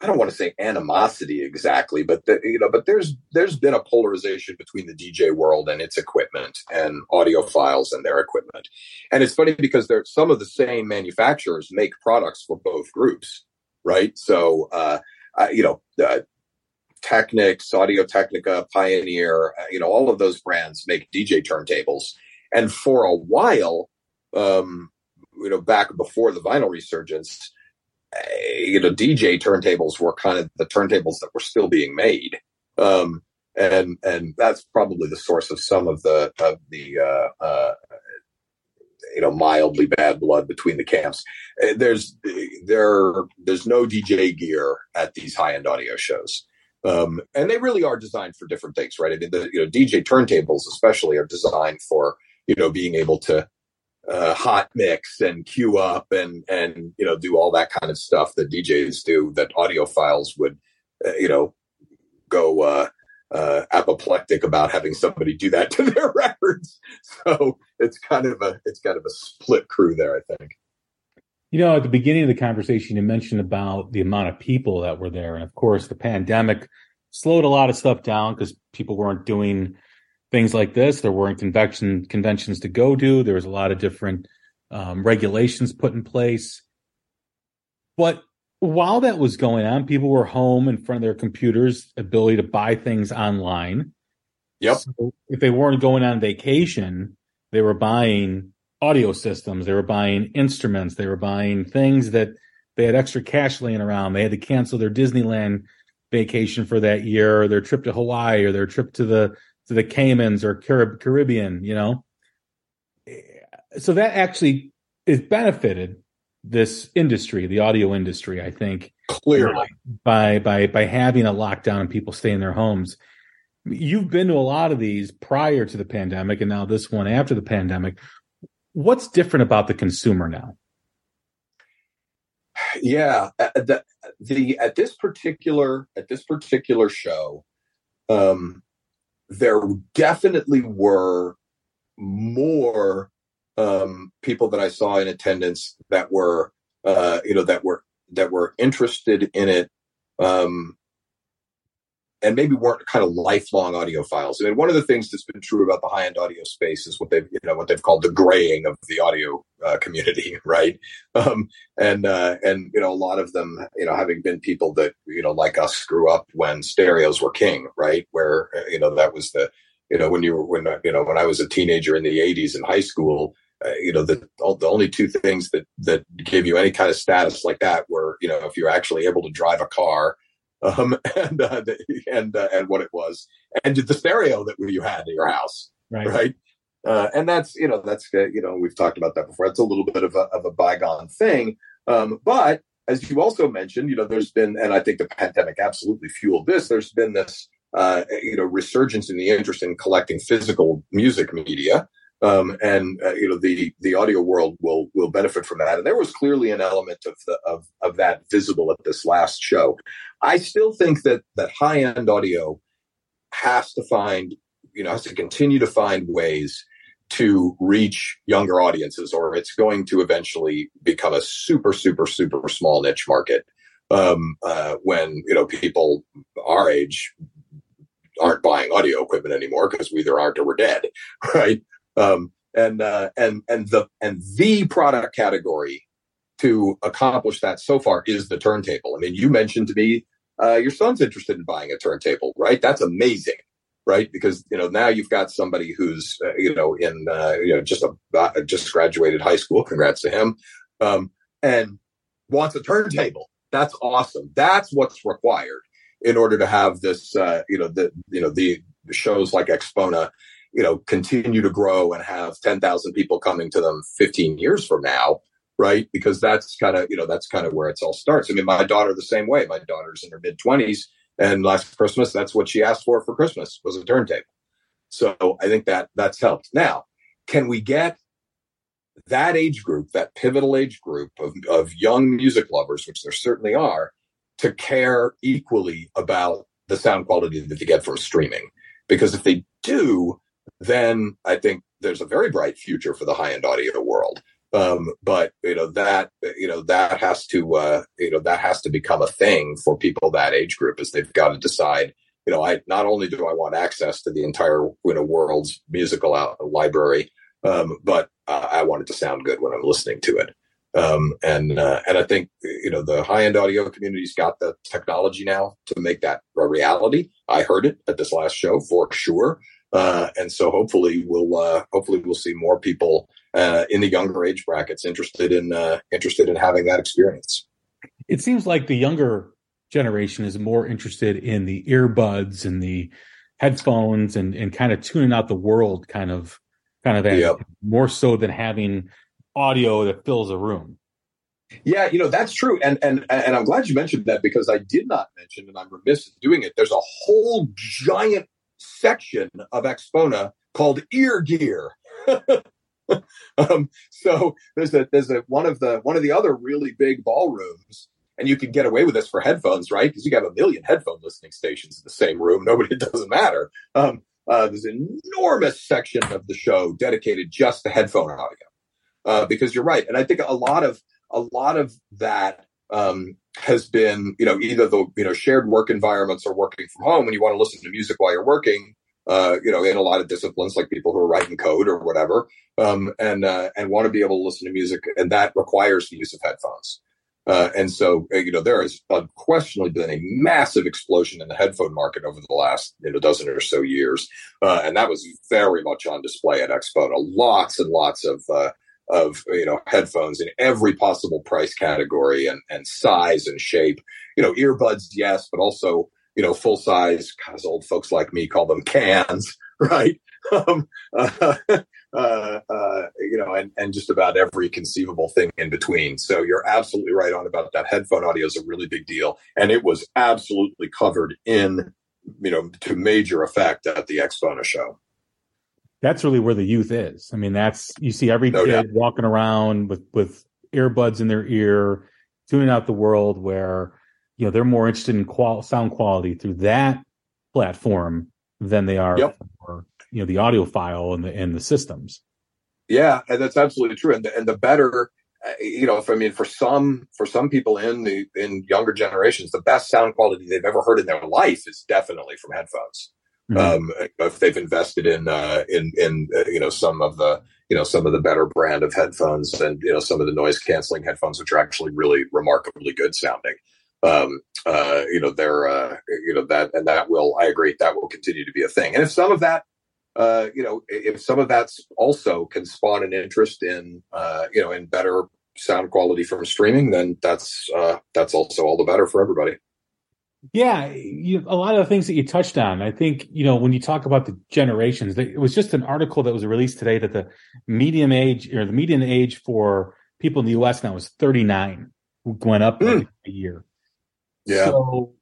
I don't want to say animosity exactly, but the, you know, but there's there's been a polarization between the DJ world and its equipment and audiophiles and their equipment. And it's funny because there some of the same manufacturers make products for both groups right? So, uh, uh, you know, uh, Technics, Audio Technica, Pioneer, uh, you know, all of those brands make DJ turntables. And for a while, um, you know, back before the vinyl resurgence, uh, you know, DJ turntables were kind of the turntables that were still being made. Um, and and that's probably the source of some of the of the uh, uh, you know mildly bad blood between the camps. Uh, there's there there's no DJ gear at these high end audio shows. Um, and they really are designed for different things, right? I mean, the you know DJ turntables especially are designed for you know being able to uh, hot mix and cue up and and you know do all that kind of stuff that DJs do that audiophiles would uh, you know go uh, uh, apoplectic about having somebody do that to their records. So it's kind of a it's kind of a split crew there, I think. You know, at the beginning of the conversation, you mentioned about the amount of people that were there, and of course, the pandemic slowed a lot of stuff down because people weren't doing things like this. There weren't convention conventions to go to. There was a lot of different um, regulations put in place. But while that was going on, people were home in front of their computers, ability to buy things online. Yep. So if they weren't going on vacation, they were buying audio systems, they were buying instruments, they were buying things that they had extra cash laying around. They had to cancel their Disneyland vacation for that year, or their trip to Hawaii, or their trip to the to the Caymans or Carib- Caribbean, you know. So that actually is benefited this industry, the audio industry, I think, clearly by by by having a lockdown and people stay in their homes. You've been to a lot of these prior to the pandemic, and now this one after the pandemic. What's different about the consumer now? Yeah, uh, the, the at this particular at this particular show, um, there definitely were more um, people that I saw in attendance that were, uh, you know, that were that were interested in it, um, and maybe weren't kind of lifelong audiophiles. I mean, one of the things that's been true about the high end audio space is what they've, you know, what they've called the graying of the audio uh, community, right? Um, and uh, and you know, a lot of them, you know, having been people that you know, like us, grew up when stereos were king, right? Where uh, you know that was the, you know, when you were when you know when I was a teenager in the '80s in high school. Uh, you know the the only two things that that gave you any kind of status like that were you know if you're actually able to drive a car um, and uh, the, and uh, and what it was, and the stereo that you had in your house, right? Right. Uh, and that's you know that's uh, you know we've talked about that before. It's a little bit of a of a bygone thing, um, but as you also mentioned, you know, there's been, and I think the pandemic absolutely fueled this. There's been this, uh, you know, resurgence in the interest in collecting physical music media, um, and uh, you know the the audio world will will benefit from that. And there was clearly an element of the, of of that visible at this last show. I still think that that high end audio has to find you know has to continue to find ways to reach younger audiences, or it's going to eventually become a super super super small niche market. Um, uh, when you know people our age aren't buying audio equipment anymore because we either aren't or we're dead, right? Um, and uh, and and the and the product category to accomplish that so far is the turntable. I mean, you mentioned to me uh, your son's interested in buying a turntable, right? That's amazing, right? Because you know now you've got somebody who's uh, you know in uh, you know just a uh, just graduated high school. Congrats to him, um, and wants a turntable. That's awesome. That's what's required in order to have this. Uh, you know the you know the shows like AXPONA you know, continue to grow and have 10,000 people coming to them 15 years from now, right? Because that's kind of, you know, that's kind of where it's all starts. I mean, my daughter the same way. My daughter's in her mid 20s and last Christmas, that's what she asked for for Christmas was a turntable. So I think that that's helped. Now, can we get that age group, that pivotal age group of, of young music lovers, which there certainly are, to care equally about the sound quality that they get from streaming? Because if they do, then I think there's a very bright future for the high end audio world. Um, but you know that you know that has to uh, you know that has to become a thing for people that age group is they've got to decide. You know, I not only do I want access to the entire you know world's musical out- library, um, but uh, I want it to sound good when I'm listening to it. Um, and uh, and I think you know the high end audio community's got the technology now to make that a reality. I heard it at this last show for sure. Uh, and so hopefully we'll uh, hopefully we'll see more people uh, in the younger age brackets interested in uh, interested in having that experience. It seems like the younger generation is more interested in the earbuds and the headphones and and kind of tuning out the world, kind of kind of yep. more so than having audio that fills a room. Yeah, you know that's true, and and and I'm glad you mentioned that because I did not mention, and I'm remiss in doing it. There's a whole giant section of AXPONA called ear gear. um, so there's a there's a one of the one of the other really big ballrooms, and you can get away with this for headphones, right? Because you have a million headphone listening stations in the same room. Nobody, it doesn't matter. Um, uh, there's an enormous section of the show dedicated just to headphone audio, uh, because you're right, and I think a lot of a lot of that um, has been, you know, either the you know shared work environments or working from home, and you want to listen to music while you're working, uh, you know, in a lot of disciplines, like people who are writing code or whatever, um, and uh, and want to be able to listen to music, and that requires the use of headphones. Uh, and so, uh, you know, there has unquestionably been a massive explosion in the headphone market over the last you know, dozen or so years, uh, and that was very much on display at Expo. Lots and lots of uh, of you know headphones in every possible price category and and size and shape. You know, earbuds, yes, but also you know, full size, as old folks like me call them cans, right? Um, uh, uh, uh, you know, and, and just about every conceivable thing in between. So you're absolutely right on about that. Headphone audio is a really big deal. And it was absolutely covered in, you know, to major effect at the Expo show. That's really where the youth is. I mean, that's, you see every no, kid yeah. walking around with, with earbuds in their ear, tuning out the world where, you know they're more interested in qual- sound quality through that platform than they are yep. for you know the audio file and the and the systems. Yeah, and that's absolutely true. And the, and the better, uh, you know, if I mean, for some for some people in the in younger generations, the best sound quality they've ever heard in their life is definitely from headphones. Mm-hmm. Um, if they've invested in uh, in in uh, you know some of the you know some of the better brand of headphones and you know some of the noise canceling headphones, which are actually really remarkably good sounding um, uh, you know, they're, uh, you know, that, and that will, I agree, that will continue to be a thing. And if some of that, uh, you know, if some of that's also can spawn an interest in, uh, you know, in better sound quality from streaming, then that's, uh, that's also all the better for everybody. Yeah, you, a lot of the things that you touched on. I think you know when you talk about the generations. It was just an article that was released today that the median age or the median age for people in the U.S. now is 39, went up mm. a year. Yeah. So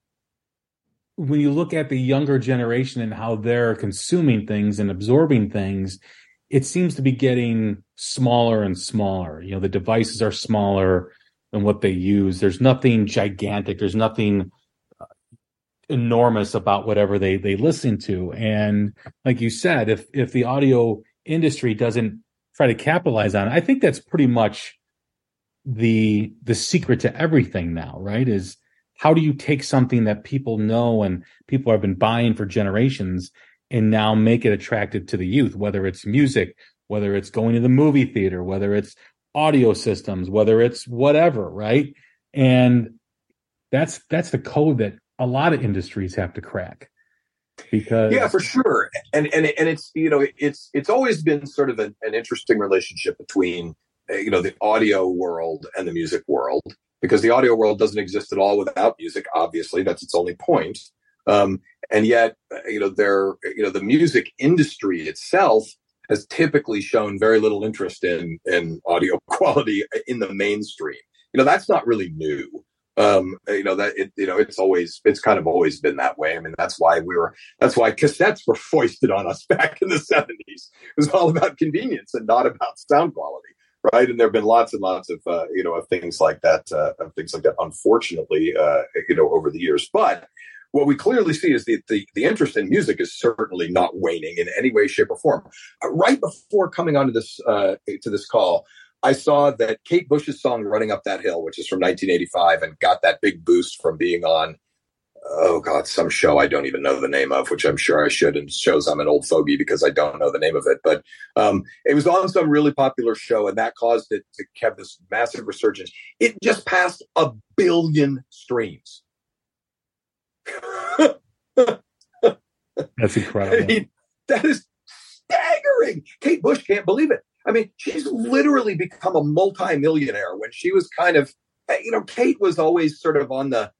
when you look at the younger generation and how they're consuming things and absorbing things, it seems to be getting smaller and smaller. You know, the devices are smaller than what they use. There's nothing gigantic. There's nothing enormous about whatever they they listen to. And like you said, if if the audio industry doesn't try to capitalize on it, I think that's pretty much the the secret to everything now, right? Is how do you take something that people know and people have been buying for generations and now make it attractive to the youth, whether it's music, whether it's going to the movie theater, whether it's audio systems, whether it's whatever, right? And that's that's the code that a lot of industries have to crack. Because yeah, for sure, and and and it's you know it's it's always been sort of an, an interesting relationship between uh, you know the audio world and the music world because the audio world doesn't exist at all without music. Obviously, that's its only point. Um, and yet, you know, there, you know, the music industry itself has typically shown very little interest in in audio quality in the mainstream. You know, that's not really new. Um, you know that it, you know it's always it's kind of always been that way. I mean, that's why we were that's why cassettes were foisted on us back in the seventies. It was all about convenience and not about sound quality right? And there have been lots and lots of uh, you know of things like that, uh, of things like that. Unfortunately, uh, you know, over the years, but what we clearly see is the, the, the interest in music is certainly not waning in any way, shape, or form. Uh, right before coming onto this uh, to this call, I saw that Kate Bush's song "Running Up That Hill," which is from 1985, and got that big boost from being on oh god, some show I don't even know the name of, which I'm sure I should, and shows I'm an old fogey because I don't know the name of it. But um, it was on some really popular show, and that caused it to have this massive resurgence. It just passed a billion streams. That's incredible. I mean, that is staggering. Kate Bush can't believe it. I mean, she's literally become a multimillionaire when she was kind of, you know, Kate was always sort of on the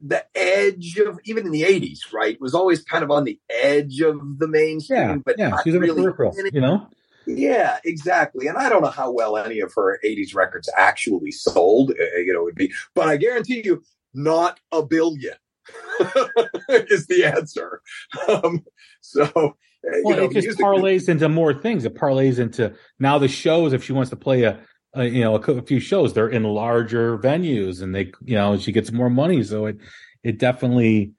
the edge of even in the 80s right was always kind of on the edge of the mainstream yeah, but yeah she's really peripheral you know? Yeah exactly and i don't know how well any of her 80s records actually sold uh, you know would be but i guarantee you not a billion is the answer. Um, so well, know, it just parlays into more things. It parlays into now the shows. If she wants to play a, a you know a, a, few shows, they're in larger venues, and they you know she gets more money. So it it definitely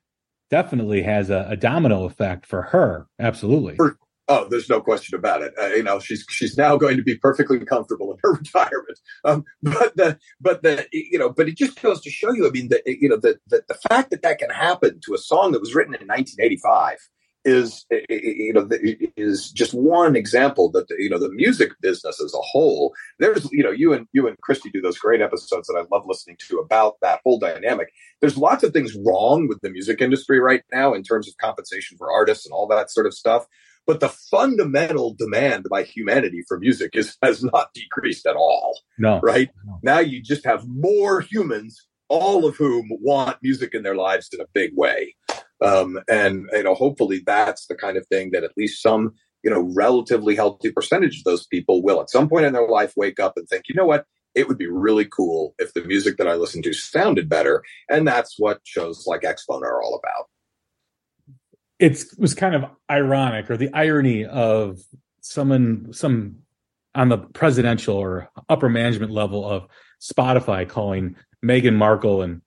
definitely has a, a domino effect for her. Absolutely. For, oh, there's no question about it. Uh, you know, she's she's now going to be perfectly comfortable in her retirement. Um, but the but the you know, but it just goes to show you. I mean, the you know the, the the fact that that can happen to a song that was written in 1985 is eh, eh, eh, you know is just one example that the, you know the music business as a whole there's you know you and you and christy do those great episodes that i love listening to about that whole dynamic. There's lots of things wrong with the music industry right now in terms of compensation for artists and all that sort of stuff but the fundamental demand by humanity for music is has not decreased at all no. right? No. now you just have more humans all of whom want music in their lives in a big way um, and you know, hopefully, that's the kind of thing that at least some you know relatively healthy percentage of those people will at some point in their life wake up and think, you know what, it would be really cool if the music that I listen to sounded better, and that's what shows like AXPONA are all about. It was kind of ironic, or the irony of someone, some on the presidential or upper management level of Spotify calling Meghan Markle and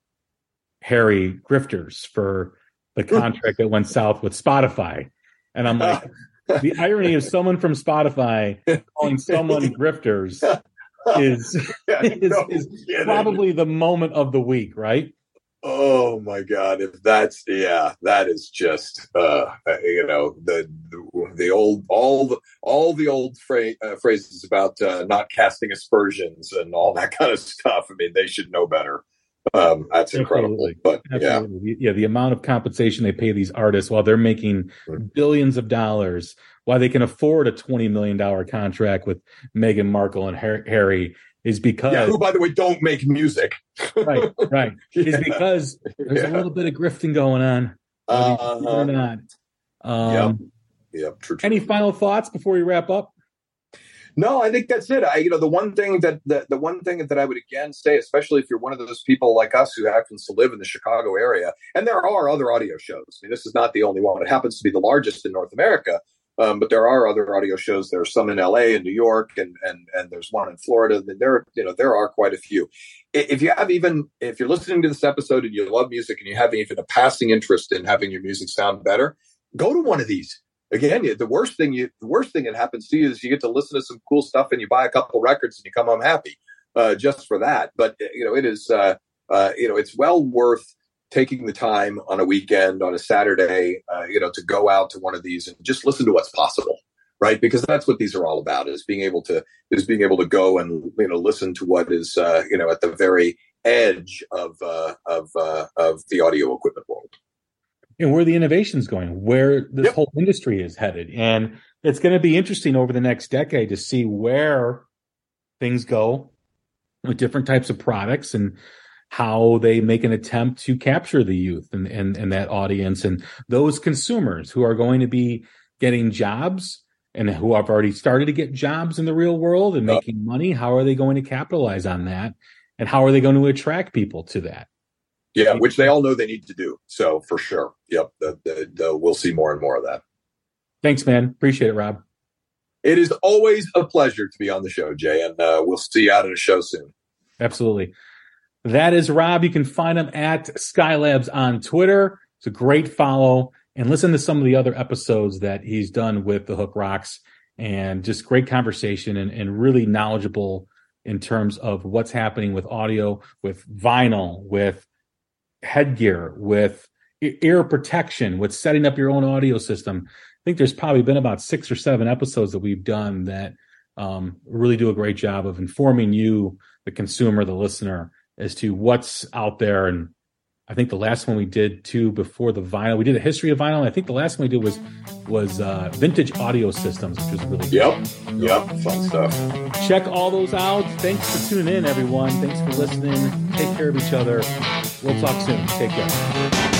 Harry grifters for the contract that went south with Spotify. And I'm like, the irony of someone from Spotify calling someone grifters is, is, is probably the moment of the week, right? Oh my God! If that's yeah, that is just uh, you know the, the, the old all the all the old fra- uh, phrases about uh, not casting aspersions and all that kind of stuff. I mean, they should know better. Um, that's incredible. But Absolutely. yeah. yeah, the amount of compensation they pay these artists while they're making mm-hmm. billions of dollars, while they can afford a twenty million dollar contract with Meghan Markle and Harry, is because yeah, who by the way don't make music. right, right. yeah. Is because there's yeah. a little bit of grifting going on. Uh, or not. Um, yep. Yep. True, true. Any final thoughts before we wrap up? No, I think that's it. I, you know, the one thing that the, the one thing that I would again say, especially if you're one of those people like us who happens to live in the Chicago area, and there are other audio shows. I mean, this is not the only one. It happens to be the largest in North America, um, but there are other audio shows. There are some in L.A. and New York, and and and there's one in Florida. And There, you know, there are quite a few. If you have even if you're listening to this episode and you love music and you have even a passing interest in having your music sound better, go to one of these again, the worst thing you, the worst thing that happens to you is you get to listen to some cool stuff and you buy a couple records and you come home happy, uh, just for that. But you know, it is, uh, uh, you know, it's well worth taking the time on a weekend, on a Saturday, uh, you know, to go out to one of these and just listen to what's possible, right? Because that's what these are all about: is being able to is being able to go and you know listen to what is uh, you know at the very edge of uh, of of the audio equipment world and where the innovation is going, where this yep. whole industry is headed. And it's going to be interesting over the next decade to see where things go with different types of products and how they make an attempt to capture the youth and, and, and that audience and those consumers who are going to be getting jobs and who have already started to get jobs in the real world and making money. How are they going to capitalize on that? And how are they going to attract people to that? Yeah, which they all know they need to do. So for sure, yep, the, the, the, we'll see more and more of that. Thanks, man. Appreciate it, Rob. It is always a pleasure to be on the show, Jay, and uh, we'll see you out at a show soon. Absolutely. That is Rob. You can find him at Skylabs on Twitter. It's a great follow and listen to some of the other episodes that he's done with the Hook Rocks and just great conversation and, and really knowledgeable in terms of what's happening with audio, with vinyl, with headgear, with ear protection, with setting up your own audio system. I think there's probably been about six or seven episodes that we've done that um, really do a great job of informing you, the consumer, the listener, as to what's out there. And I think the last one we did too before the vinyl, we did a history of vinyl. I think the last one we did was was uh, vintage audio systems, which was really yep, cool. yep, fun stuff. Check all those out. Thanks for tuning in, everyone. Thanks for listening. Take care of each other. We'll talk soon. Take care.